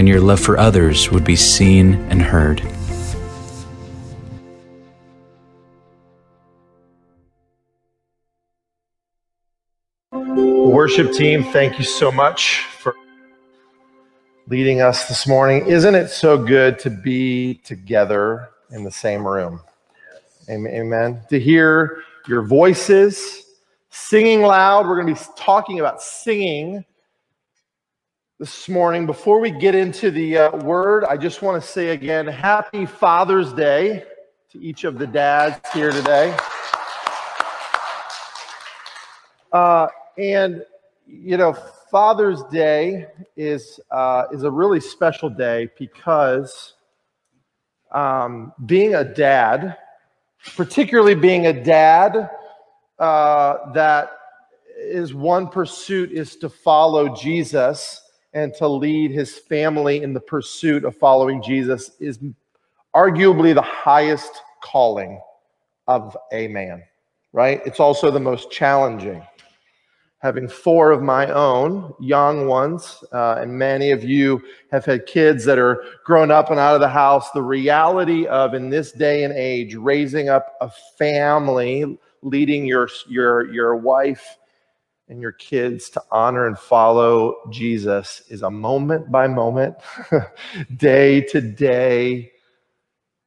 and your love for others would be seen and heard. Worship team, thank you so much for leading us this morning. Isn't it so good to be together in the same room? Amen. To hear your voices singing loud. We're going to be talking about singing this morning. Before we get into the uh, word, I just want to say again, Happy Father's Day to each of the dads here today. Uh, and you know, Father's Day is uh, is a really special day because um, being a dad, particularly being a dad uh, that his one pursuit is to follow Jesus and to lead his family in the pursuit of following Jesus is arguably the highest calling of a man, right? It's also the most challenging. Having four of my own, young ones, uh, and many of you have had kids that are grown up and out of the house, the reality of in this day and age, raising up a family leading your, your, your wife and your kids to honor and follow Jesus is a moment by moment, day to day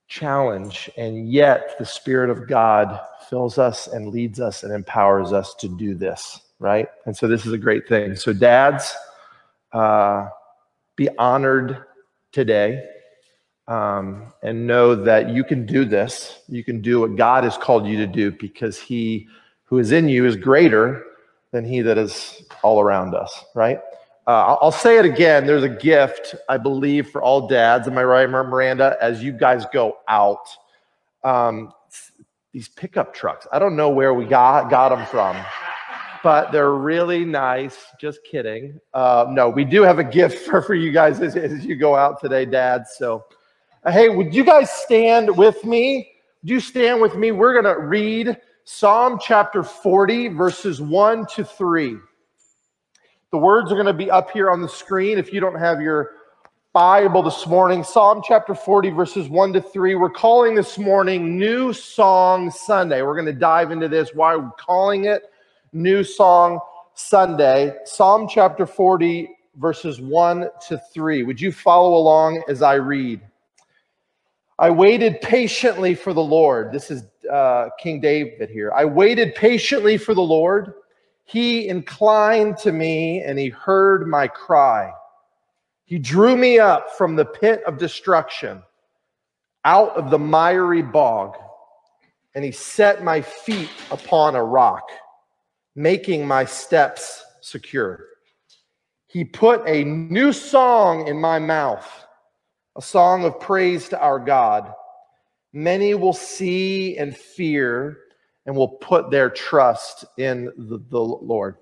challenge. And yet, the Spirit of God fills us and leads us and empowers us to do this, right? And so, this is a great thing. So, dads, uh, be honored today um, and know that you can do this. You can do what God has called you to do because He who is in you is greater than He that is all around us, right? Uh, I'll say it again. There's a gift, I believe, for all dads. Am I right, Miranda? As you guys go out, um, these pickup trucks. I don't know where we got got them from, but they're really nice. Just kidding. Uh, no, we do have a gift for, for you guys as, as you go out today, dads. So uh, hey, would you guys stand with me? Do you stand with me? We're to read Psalm chapter 40, verses 1 to 3. The words are going to be up here on the screen if you don't have your Bible this morning. Psalm chapter 40, verses 1 to 3. We're calling this morning New Song Sunday. We're going to dive into this. Why we're calling it New Song Sunday. Psalm chapter 40, verses 1 to 3. Would you follow along as I read? I waited patiently for the Lord. This is uh, King David here. I waited patiently for the Lord. He inclined to me and he heard my cry. He drew me up from the pit of destruction, out of the miry bog, and he set my feet upon a rock, making my steps secure. He put a new song in my mouth a song of praise to our God. Many will see and fear and will put their trust in the, the, Lord.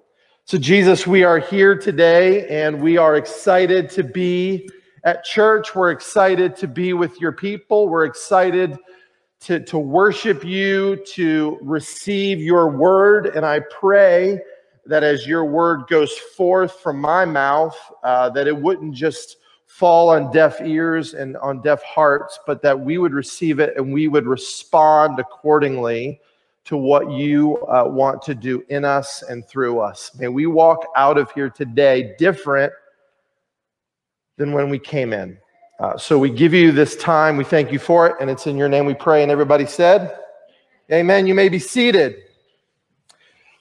So, Jesus, we are here today and we are excited to be at church. We're excited to be with your people. We're excited to, to worship you, to receive your word. And I pray that as your word goes forth from my mouth, uh, that it wouldn't just fall on deaf ears and on deaf hearts, but that we would receive it and we would respond accordingly to what you uh, want to do in us and through us. May we walk out of here today different than when we came in. Uh, so we give you this time. We thank you for it. And it's in your name we pray. And everybody said, Amen. You may be seated.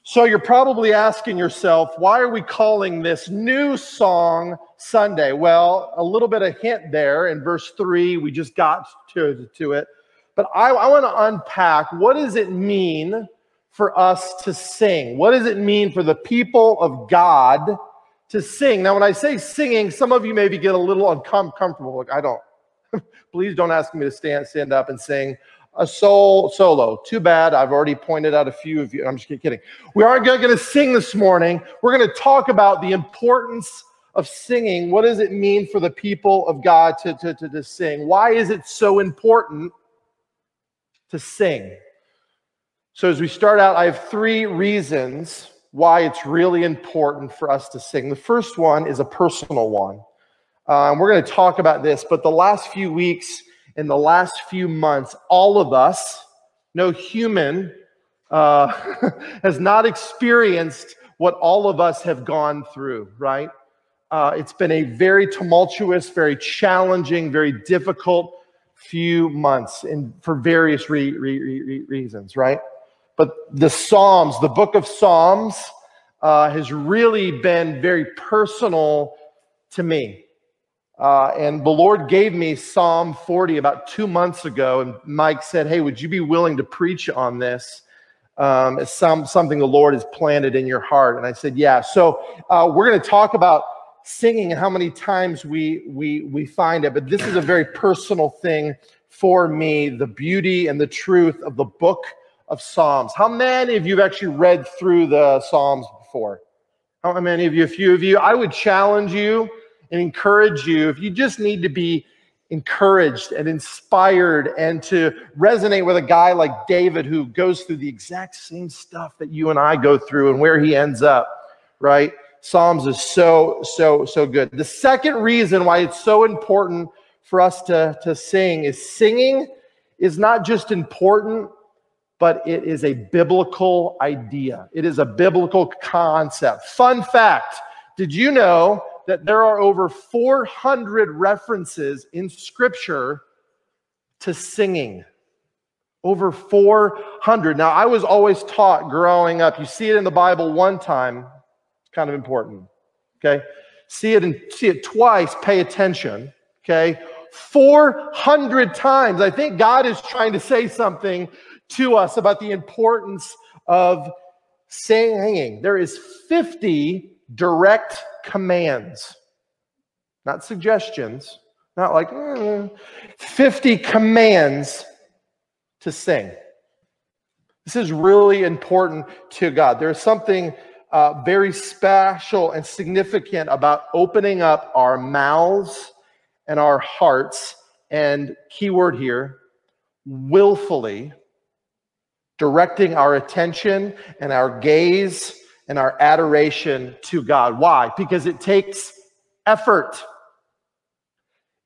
So you're probably asking yourself, why are we calling this new song Sunday? Well, a little bit of hint there in verse three. We just got to, to it. But I, I want to unpack what does it mean for us to sing? What does it mean for the people of God to sing? Now, when I say singing, some of you maybe get a little uncomfortable. Like, I don't, Please don't ask me to stand stand up and sing a soul solo. Too bad. I've already pointed out a few of you. I'm just kidding. We aren't going to sing this morning. We're going to talk about the importance of singing. What does it mean for the people of God to, to, to, to sing? Why is it so important to sing? So, as we start out, I have three reasons why it's really important for us to sing. The first one is a personal one. Um, we're going to talk about this, but the last few weeks, in the last few months, all of us, no human, uh, has not experienced what all of us have gone through, right? Uh, it's been a very tumultuous, very challenging, very difficult few months and for various re- re- re- reasons, right? But the Psalms, the book of Psalms, uh, has really been very personal to me. Uh, and the Lord gave me Psalm 40 about two months ago. And Mike said, Hey, would you be willing to preach on this? Um, it's some, something the Lord has planted in your heart. And I said, Yeah. So uh, we're going to talk about singing and how many times we, we, we find it. But this is a very personal thing for me the beauty and the truth of the book of Psalms. How many of you have actually read through the Psalms before? How many of you? A few of you. I would challenge you and encourage you if you just need to be encouraged and inspired and to resonate with a guy like David who goes through the exact same stuff that you and I go through and where he ends up, right? Psalms is so, so, so good. The second reason why it's so important for us to, to sing is singing is not just important, but it is a biblical idea. It is a biblical concept. Fun fact Did you know that there are over 400 references in Scripture to singing? Over 400. Now, I was always taught growing up, you see it in the Bible one time, it's kind of important. Okay? See it and see it twice, pay attention. Okay? 400 times. I think God is trying to say something to us about the importance of singing. There is 50 direct commands, not suggestions, not like mm, 50 commands to sing. This is really important to God. There's something uh, very special and significant about opening up our mouths and our hearts, and keyword here, willfully directing our attention and our gaze and our adoration to God. Why? Because it takes effort.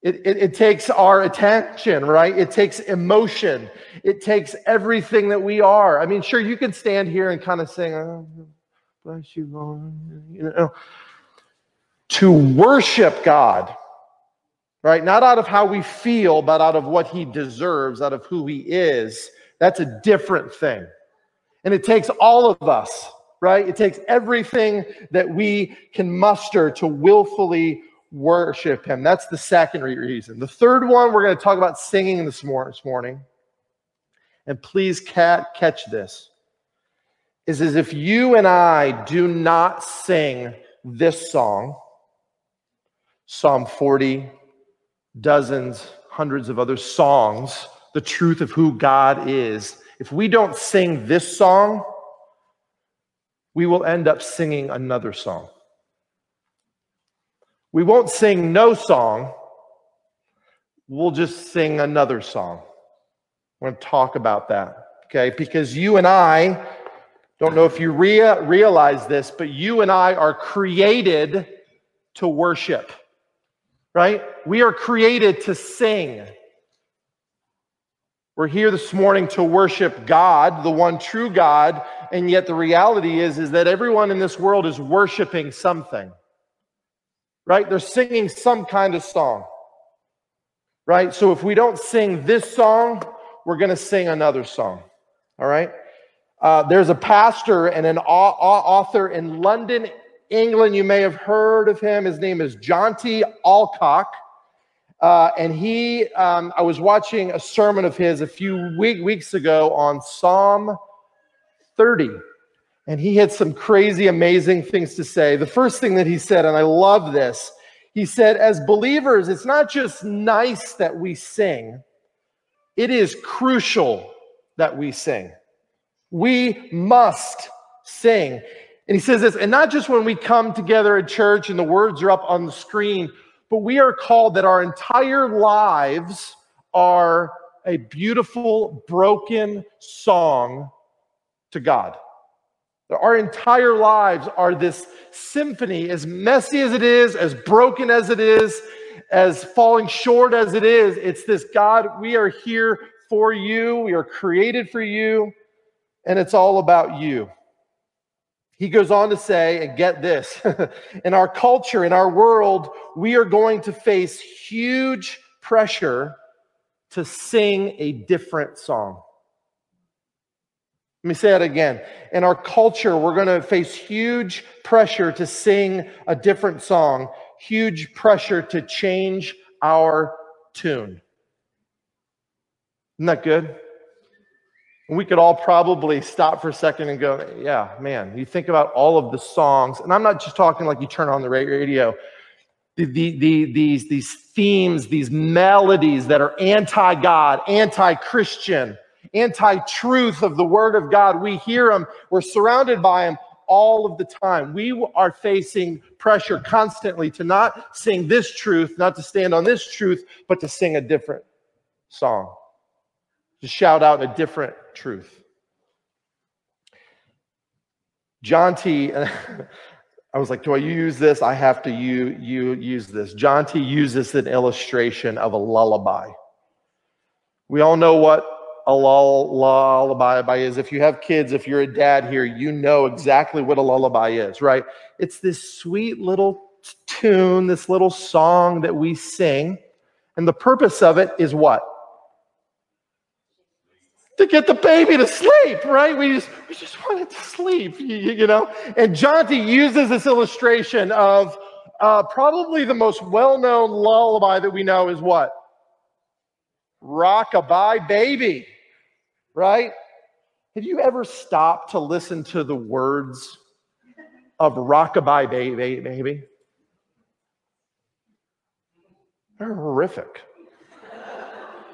It, it, it, takes our attention, right? It takes emotion. It takes everything that we are. I mean, sure, you can stand here and kind of sing, oh, bless you, Lord. You know, to worship God, right? Not out of how we feel, but out of what He deserves, out of who He is. That's a different thing. And it takes all of us, right? It takes everything that we can muster to willfully worship Him. That's the second reason. The third one, we're going to talk about singing this morning. And please cat catch this is as if you and I do not sing this song, Psalm 40, dozens, hundreds of other songs the truth of who God is, if we don't sing this song, we will end up singing another song. We won't sing no song, we'll just sing another song. We're going to talk about that, okay? Because you and I, don't know if you rea- realize this, but you and I are created to worship, right? We are created to sing. We're here this morning to worship God, the one true God, and yet the reality is is that everyone in this world is worshiping something. Right? They're singing some kind of song. Right? So if we don't sing this song, we're going to sing another song. All right? Uh, there's a pastor and an author in London, England. You may have heard of him. His name is Jonty Alcock. Uh, and he, um, I was watching a sermon of his a few week, weeks ago on Psalm 30. And he had some crazy, amazing things to say. The first thing that he said, and I love this, He said, as believers, it's not just nice that we sing, it is crucial that we sing. We must sing. And he says this, and not just when we come together at church and the words are up on the screen, but we are called that our entire lives are a beautiful, broken song to God. Our entire lives are this symphony, as messy as it is, as broken as it is, as falling short as it is. It's this God, we are here for you, we are created for you, and it's all about you. He goes on to say, and get this in our culture, in our world, we are going to face huge pressure to sing a different song. Let me say it again. In our culture, we're going to face huge pressure to sing a different song, huge pressure to change our tune. Isn't that good? We could all probably stop for a second and go, yeah, man, you think about all of the songs, and I'm not just talking like you turn on the radio, the, the, the, these, these themes, these melodies that are anti God, anti Christian anti truth of the Word of God. We hear them, we're surrounded by them all of the time. We are facing pressure constantly to not sing this truth, not to stand on this truth, but to sing a different song, to shout out a different truth. Jonty. I was like, do I use this? I have to you, you use this. Jonty uses an illustration of a lullaby. We all know what a lullaby is. If you have kids, if you're a dad here, you know exactly what a lullaby is, right? It's this sweet little tune, this little song that we sing. And the purpose of it is what? To get the baby to sleep, right? We just, we just want it to sleep, you, you know? And Jonty uses this illustration of uh, probably the most well known lullaby that we know is what? Rockabye Baby right? Have you ever stopped to listen to the words of Rockabye Baby? baby? They're horrific.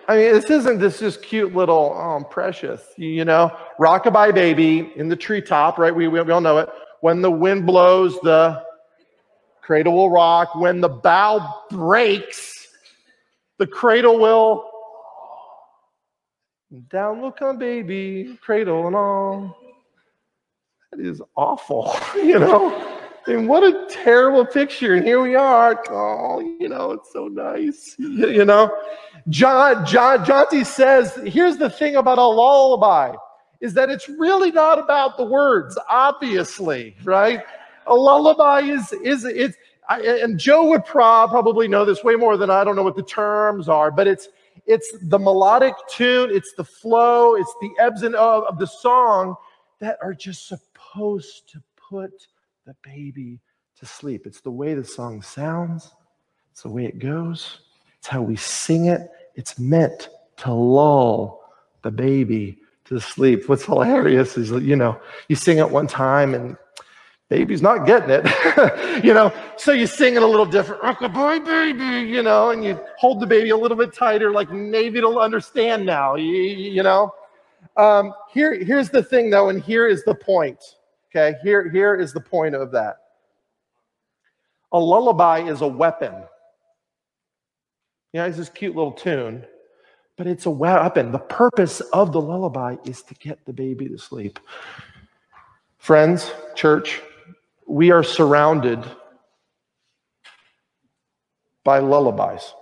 I mean, this isn't this just cute little, oh, precious, you know, rockabye baby in the treetop, right? We, we, we all know it. When the wind blows, the cradle will rock. When the bow breaks, the cradle will down will come baby, cradle and all. That is awful, you know. Mean, what a terrible picture. And here we are. Oh, you know, it's so nice. You know, John, John, Jonty says, here's the thing about a lullaby is that it's really not about the words, obviously, right? A lullaby is, is, it's, I, and Joe would probably know this way more than I don't know what the terms are, but it's, it's the melodic tune, it's the flow, it's the ebbs and of, of the song that are just supposed to put the baby to sleep. It's the way the song sounds, it's the way it goes, it's how we sing it. It's meant to lull the baby to sleep. What's hilarious is, you know, you sing it one time and baby's not getting it, you know. So you sing it a little different, rockabye baby, you know, and you hold the baby a little bit tighter, like maybe it'll understand now, you, you know. Um, here, here's the thing, though, and here is the point. Okay, here, here is the point of that. A lullaby is a weapon. Yeah, it's this cute little tune, but it's a weapon. The purpose of the lullaby is to get the baby to sleep. Friends, church, we are surrounded by lullabies.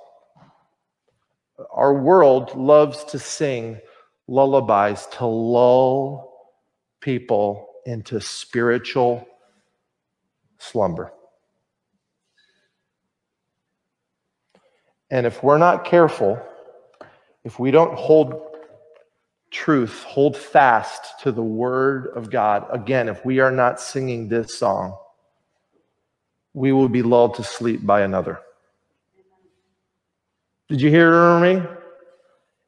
Our world loves to sing lullabies to lull people into spiritual slumber. And if we're not careful, if we don't hold truth, hold fast to the word of God. Again, if we are not singing this song, we will be lulled to sleep by another. Did you hear me?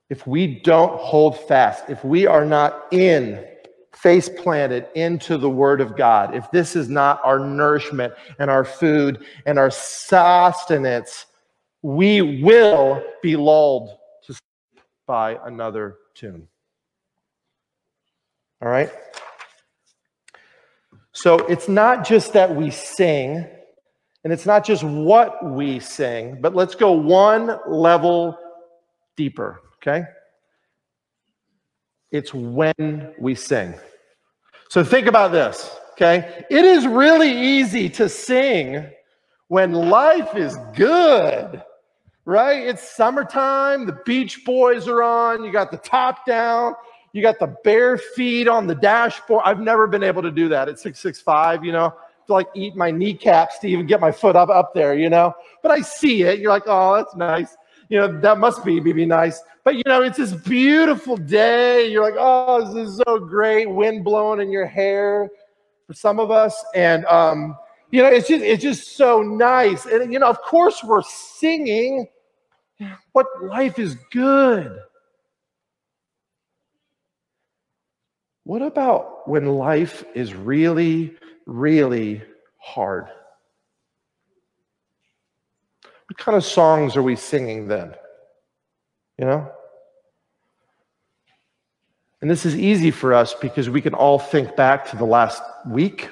If we don't hold fast, if we are not in face planted into the Word of God, if this is not our nourishment and our food and our sustenance, we will be lulled to sleep by another tune. All right? So it's not just that we sing, and it's not just what we sing, but let's go one level deeper, okay? It's when we sing. So think about this, okay? It is really easy to sing when life is good, right? It's summertime, the Beach Boys are on, you got the top down, you got the bare feet on the dashboard. I've never been able to do that at 665, you know, to like eat my kneecaps to even get my foot up up there, you know. But I see it. You're like, oh, that's nice. You know, that must be maybe nice. But you know, it's this beautiful day. You're like, oh, this is so great. Wind blowing in your hair for some of us. And um, you know, it's just it's just so nice. And you know, of course we're singing what life is good. What about when life is really, really hard? What kind of songs are we singing then? You know? And this is easy for us because we can all think back to the last week,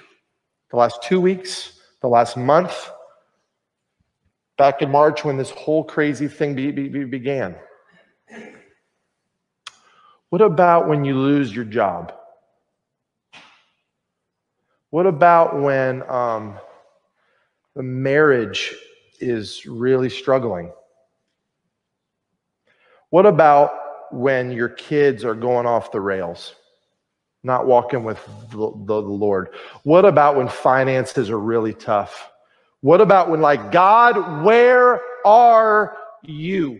the last two weeks, the last month, back in March when this whole crazy thing be, be, began. What about when you lose your job? What about when um, the marriage is really struggling? What about when your kids are going off the rails, not walking with the, the, Lord? What about when finances are really tough? What about when, like, God, where are you?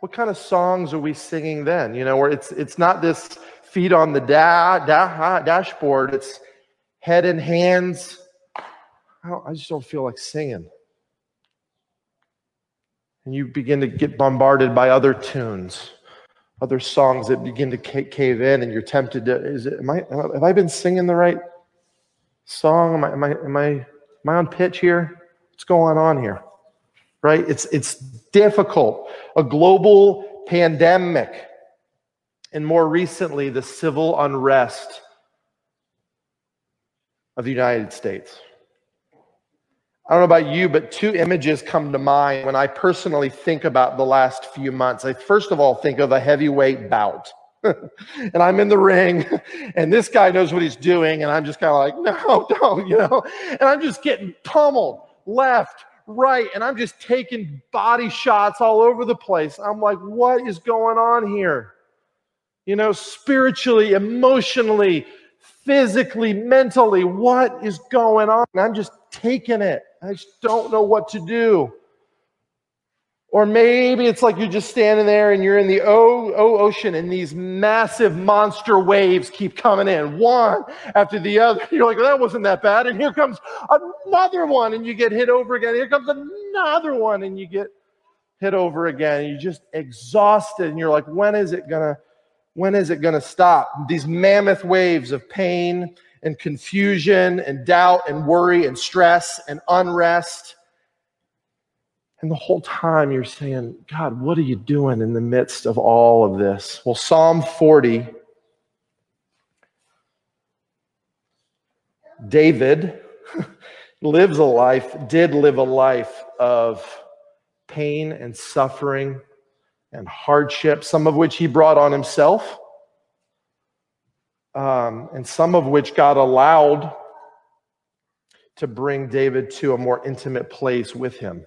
What kind of songs are we singing then? You know, where it's it's not this feet on the da, da, dashboard. It's head and hands. I, just don't feel like singing. And you begin to get bombarded by other tunes, other songs that begin to cave in, and you're tempted to. Is it? Am I? Have I been singing the right song? Am I? Am I? Am I? Am I on pitch here? What's going on here? Right? It's it's difficult. A global pandemic and more recently, the civil unrest of the United States. I don't know about you, but two images come to mind when I personally think about the last few months. I first of all think of a heavyweight bout. and I'm in the ring, and this guy knows what he's doing, and I'm just kind of like, no, don't, you know? And I'm just getting pummeled left, right, and I'm just taking body shots all over the place. I'm like, what is going on here? you know, spiritually, emotionally, physically, mentally. What is going on? And I'm just taking it. I just don't know what to do. Or maybe it's like you're just standing there and you're in the o-, o ocean and these massive monster waves keep coming in, one after the other. You're like, well, that wasn't that bad. And here comes another one and you get hit over again. Here comes another one and you get hit over again. You're just exhausted and you're like, when is it to when is it to stop? These mammoth waves of pain and confusion and doubt and worry and stress and unrest. And the whole time you're saying, God, what are you doing in the midst of all of this? Well, Psalm 40, David lives a life, did live a life of pain and suffering and hardship, some of which he brought on himself, um, and some of which God allowed to bring David to a more intimate place with him.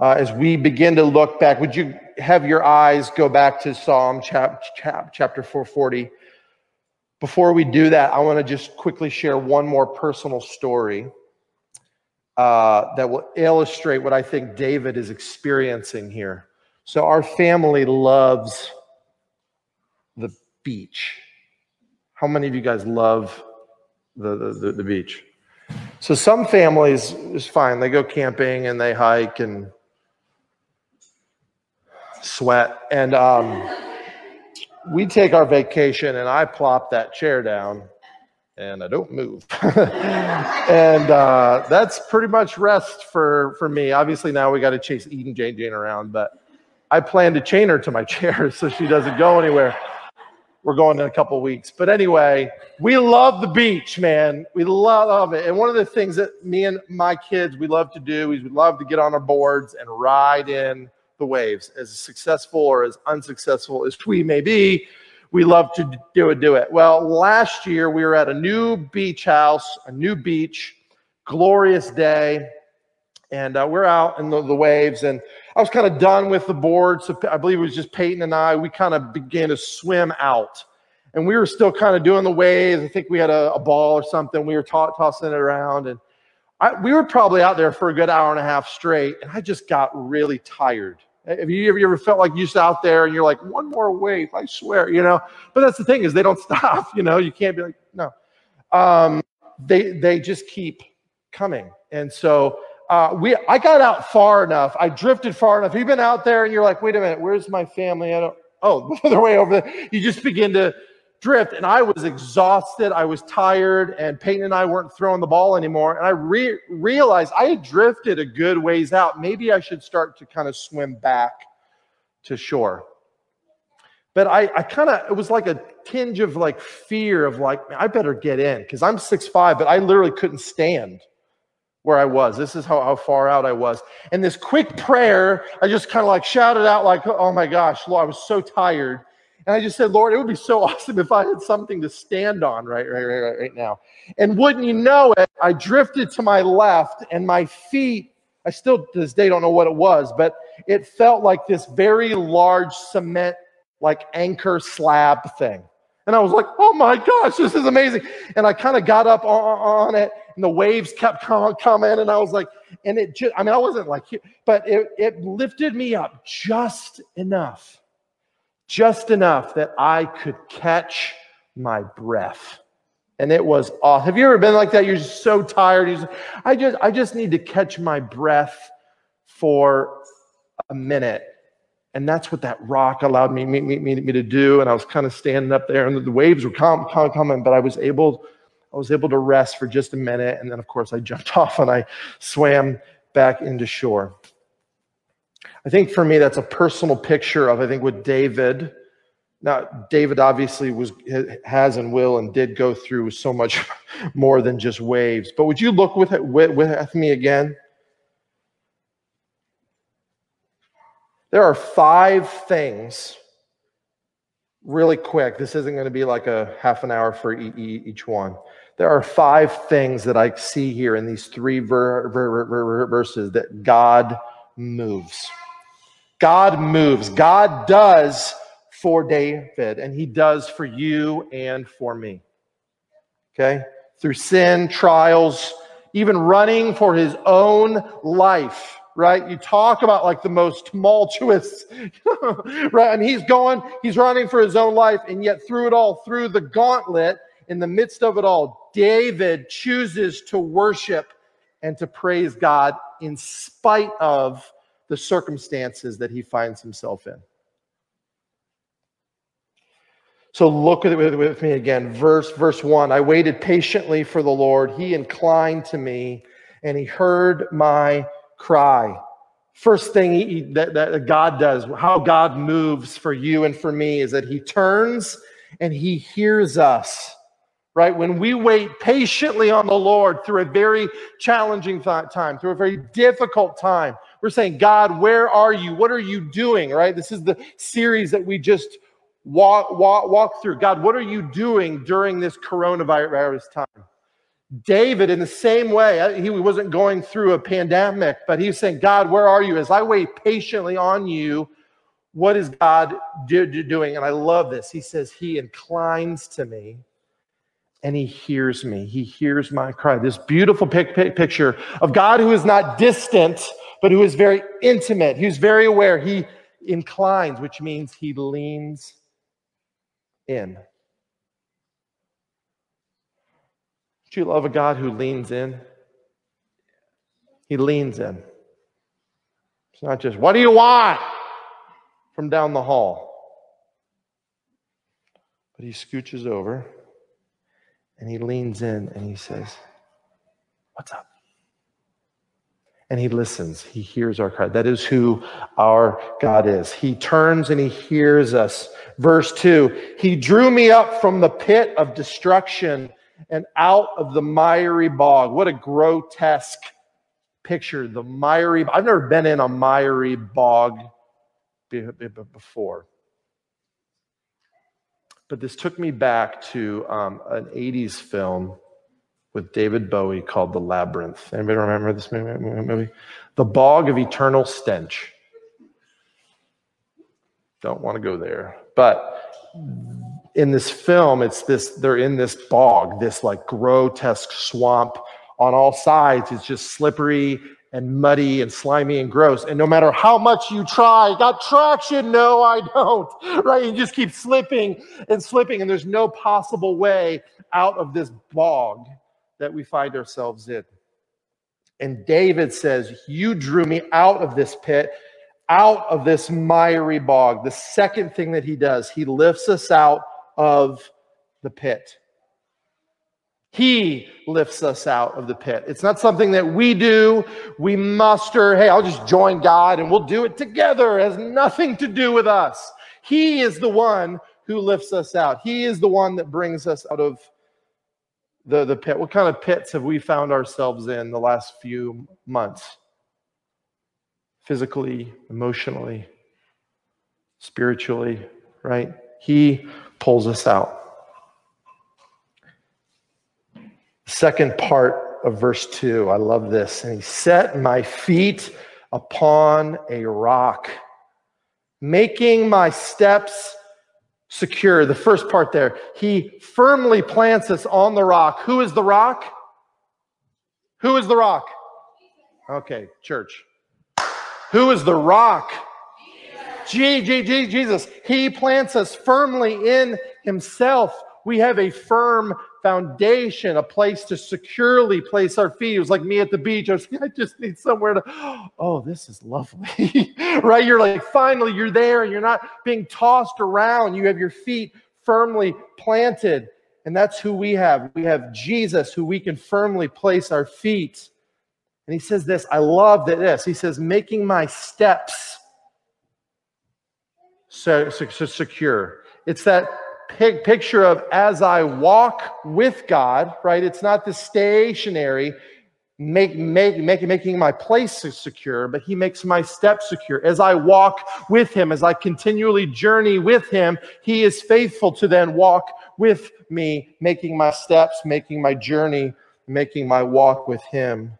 Uh, as we begin to look back, would you have your eyes go back to Psalm chap, chap, chapter 440? Before we do that, I want to just quickly share one more personal story uh, that will illustrate what I think David is experiencing here. So our family loves the beach. How many of you guys love the, the, the, beach? So some families is fine. They go camping and they hike and sweat. And um, we take our vacation and I plop that chair down and I don't move. and uh, that's pretty much rest for, for me. Obviously, now we got to chase Eden Jane Jane around, but I plan to chain her to my chair so she doesn't go anywhere. We're going in a couple weeks. But anyway, we love the beach, man. We love it. And one of the things that me and my kids, we love to do is we love to get on our boards and ride in the waves. As successful or as unsuccessful as we may be, we love to do it, do it. Well, last year we were at a new beach house, a new beach, glorious day. And uh, we're out in the, the waves, and I was kind of done with the board. So I believe it was just Peyton and I. We kind of began to swim out, and we were still kind of doing the waves. I think we had a, a ball or something. We were t- tossing it around, and I, we were probably out there for a good hour and a half straight. And I just got really tired. Have you ever, you ever felt like you're just out there and you're like, one more wave, I swear, you know? But that's the thing is they don't stop, you know? You can't be like, no. Um, they, they just keep coming. And so uh, we, I got out far enough. I drifted far enough. You've been out there and you're like, wait a minute, where's my family? I don't, oh, they're way over there. You just begin to drift. And I was exhausted. I was tired. And Peyton and I weren't throwing the ball anymore. And I re- realized I had drifted a good ways out. Maybe I should start to kind of swim back to shore. But I, I kind of, it was like a tinge of like fear of like, I better get in because I'm six five, but I literally couldn't stand where I was. This is how, how far out I was. And this quick prayer, I just kind of like shouted out, like, oh my gosh, Lord, I was so tired. And I just said, Lord, it would be so awesome if I had something to stand on right, right, right, right now. And wouldn't you know it, I drifted to my left and my feet, I still to this day don't know what it was, but it felt like this very large cement, like anchor slab thing. And I was like, oh my gosh, this is amazing. And I kind of got up on, on, it, and the waves kept coming. And I was like, and it just, I mean, I wasn't like, but it, it lifted me up just enough, just enough that I could catch my breath. And it was awesome. Have you ever been like that? You're just so tired. Just, I just, I just need to catch my breath for a minute and that's what that rock allowed me, me, me, me, to do. And I was kind of standing up there, and the waves were coming, but I was able, I was able to rest for just a minute. And then, of course, I jumped off and I swam back into shore. I think for me, that's a personal picture of, I think, with David. Now, David obviously was has and will and did go through so much more than just waves. But would you look with, with, with me again? There are five things, really quick. This isn't going to be like a half an hour for each one. There are five things that I see here in these three ver- ver- ver- verses that God moves. God moves. God does for David, and he does for you and for me. Okay? Through sin, trials, even running for his own life right? You talk about like the most tumultuous, right? And he's going, he's running for his own life, and yet through it all, through the gauntlet, in the midst of it all, David chooses to worship and to praise God in spite of the circumstances that he finds himself in. So look it with me again. Verse, verse one. I waited patiently for the Lord. He inclined to me and he heard my cry. First thing he, that, that God does, how God moves for you and for me, is that he turns and he hears us. Right? When we wait patiently on the Lord through a very challenging th- time, through a very difficult time, we're saying, God, where are you? What are you doing? Right? This is the series that we just walk, walk, walk through. God, what are you doing during this coronavirus time? David, in the same way, he wasn't going through a pandemic, but he's saying, God, where are you? As I wait patiently on you, what is God do, do, doing? And I love this. He says, He inclines to me and He hears me. He hears my cry. This beautiful pic- pic- picture of God who is not distant, but who is very intimate, who's very aware. He inclines, which means He leans in. Do you love a God who leans in? He leans in. It's not just, what do you want from down the hall? But he scooches over and he leans in and he says, What's up? And he listens. He hears our cry. That is who our God is. He turns and he hears us. Verse 2 He drew me up from the pit of destruction and out of the miry bog. What a grotesque picture. The miry, I've never been in a miry bog before. But this took me back to um, an 80s film with David Bowie called The Labyrinth. Anybody remember this movie? The Bog of Eternal Stench. Don't want to go there. But in this film, it's this, they're in this bog, this like grotesque swamp on all sides. It's just slippery and muddy and slimy and gross. And no matter how much you try, got traction? No, I don't. Right? You just keep slipping and slipping, and there's no possible way out of this bog that we find ourselves in. And David says, You drew me out of this pit, out of this miry bog. The second thing that he does, he lifts us out of the pit. He lifts us out of the pit. It's not something that we do, we muster, hey, I'll just join God and we'll do it together. It has nothing to do with us. He is the one who lifts us out. He is the one that brings us out of the, the pit. What kind of pits have we found ourselves in the last few months? Physically, emotionally, spiritually, right? He pulls us out. Second part of verse 2, I love this. And he set my feet upon a rock, making my steps secure. The first part there, he firmly plants us on the rock. Who is the rock? Who is the rock? Okay, church. Who is the rock? G, G, G, Jesus. He plants us firmly in himself. We have a firm foundation, a place to securely place our feet. It was like me at the beach. I was I just need somewhere to, oh, this is lovely, right? You're like, finally, you're there and you're not being tossed around. You have your feet firmly planted. And that's who we have. We have Jesus who we can firmly place our feet. And he says this, I love that this. He says, making my steps so, secure. It's that picture of as I walk with God, right? It's not the stationary, make, make, make, making my place secure, but He makes my steps secure. As I walk with Him, as I continually journey with Him, He is faithful to then walk with me, making my steps, making my journey, making my walk with Him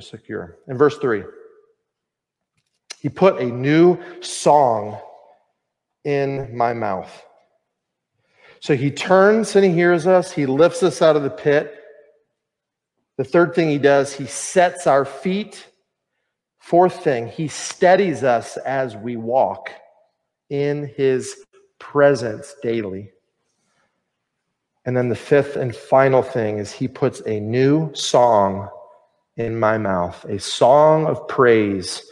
secure. In verse 3. He put a new song in my mouth. So he turns and he hears us. He lifts us out of the pit. The third thing he does, he sets our feet. Fourth thing, he steadies us as we walk in his presence daily. And then the fifth and final thing is he puts a new song in my mouth, a song of praise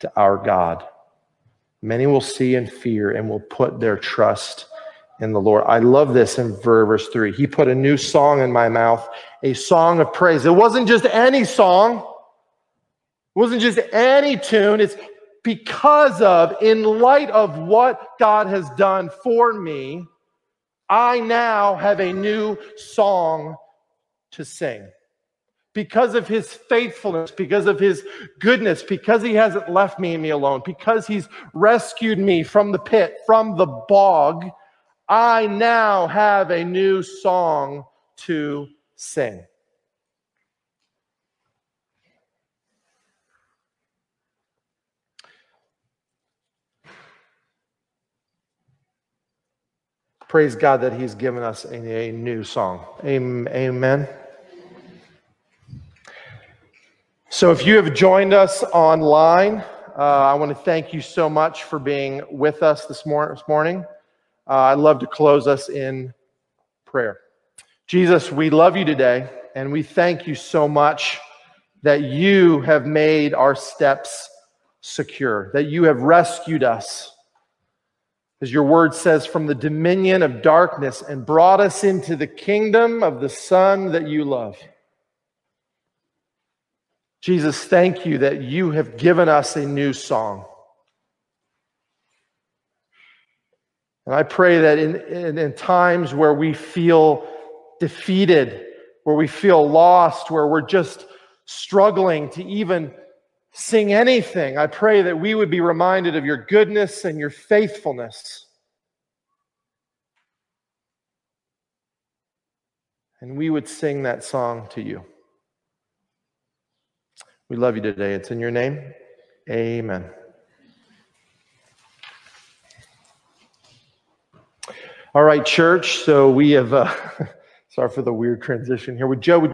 to our God. Many will see and fear and will put their trust in the Lord. I love this in verse 3. He put a new song in my mouth, a song of praise. It wasn't just any song, it wasn't just any tune. It's because of, in light of what God has done for me, I now have a new song to sing because of his faithfulness, because of his goodness, because he hasn't left me and me alone, because he's rescued me from the pit, from the bog, I now have a new song to sing. Praise God that He's given us a, a new song. Amen. So, if you have joined us online, uh, I want to thank you so much for being with us this, mor- this morning. Uh, I'd love to close us in prayer. Jesus, we love you today, and we thank you so much that you have made our steps secure, that you have rescued us, as your word says, from the dominion of darkness and brought us into the kingdom of the Son that you love. Jesus, thank you that you have given us a new song. And I pray that in, in, in, times where we feel defeated, where we feel lost, where we're just struggling to even sing anything, I pray that we would be reminded of your goodness and your faithfulness. And we would sing that song to you. We love you today. It's in your name. Amen. All right, church. So we have, uh, sorry for the weird transition here. With Joe,